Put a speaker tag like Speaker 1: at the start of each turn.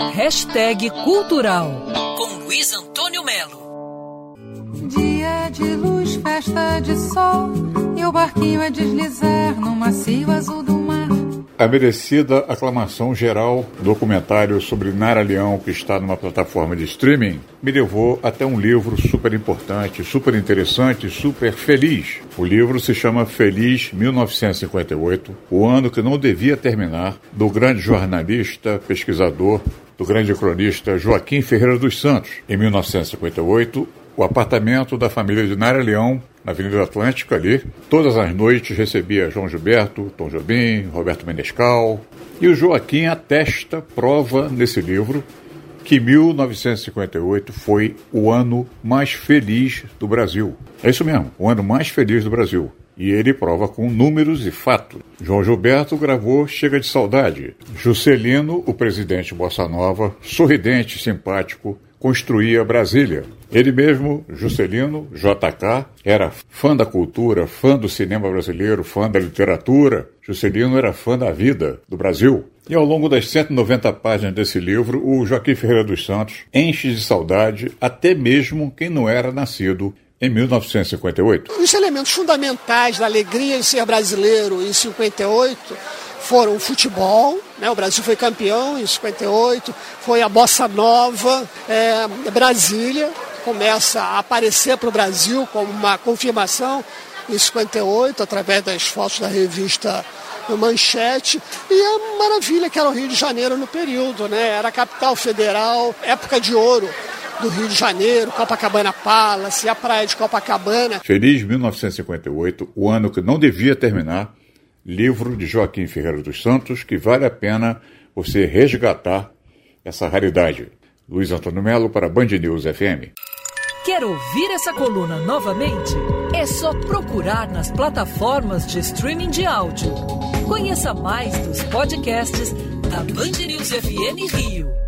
Speaker 1: Hashtag Cultural com Luiz Antônio Melo.
Speaker 2: Dia de luz, festa de sol e o barquinho a deslizar no macio azul do mar.
Speaker 3: A merecida aclamação geral documentário sobre Nara Leão, que está numa plataforma de streaming, me levou até um livro super importante, super interessante, super feliz. O livro se chama Feliz 1958, o ano que não devia terminar, do grande jornalista, pesquisador, do grande cronista Joaquim Ferreira dos Santos. Em 1958, o apartamento da família de Nara Leão na Avenida Atlântica ali. Todas as noites recebia João Gilberto, Tom Jobim, Roberto Menescal. E o Joaquim atesta, prova nesse livro, que 1958 foi o ano mais feliz do Brasil. É isso mesmo, o ano mais feliz do Brasil. E ele prova com números e fatos. João Gilberto gravou Chega de Saudade. Juscelino, o presidente Bossa Nova, sorridente, simpático, construía Brasília. Ele mesmo, Juscelino, JK, era fã da cultura, fã do cinema brasileiro, fã da literatura. Juscelino era fã da vida do Brasil. E ao longo das 190 páginas desse livro, o Joaquim Ferreira dos Santos enche de saudade até mesmo quem não era nascido em 1958.
Speaker 4: Os elementos fundamentais da alegria de ser brasileiro em 58 foram o futebol, né? o Brasil foi campeão em 58, foi a bossa nova, é, Brasília começa a aparecer para o Brasil como uma confirmação em 58, através das fotos da revista Manchete, e a maravilha que era o Rio de Janeiro no período, né? era a capital federal, época de ouro do Rio de Janeiro, Copacabana Palace, a praia de Copacabana.
Speaker 3: Feliz 1958, o ano que não devia terminar, livro de Joaquim Ferreira dos Santos, que vale a pena você resgatar essa raridade. Luiz Antônio Melo para Band News FM.
Speaker 1: Quer ouvir essa coluna novamente? É só procurar nas plataformas de streaming de áudio. Conheça mais dos podcasts da Band News FM Rio.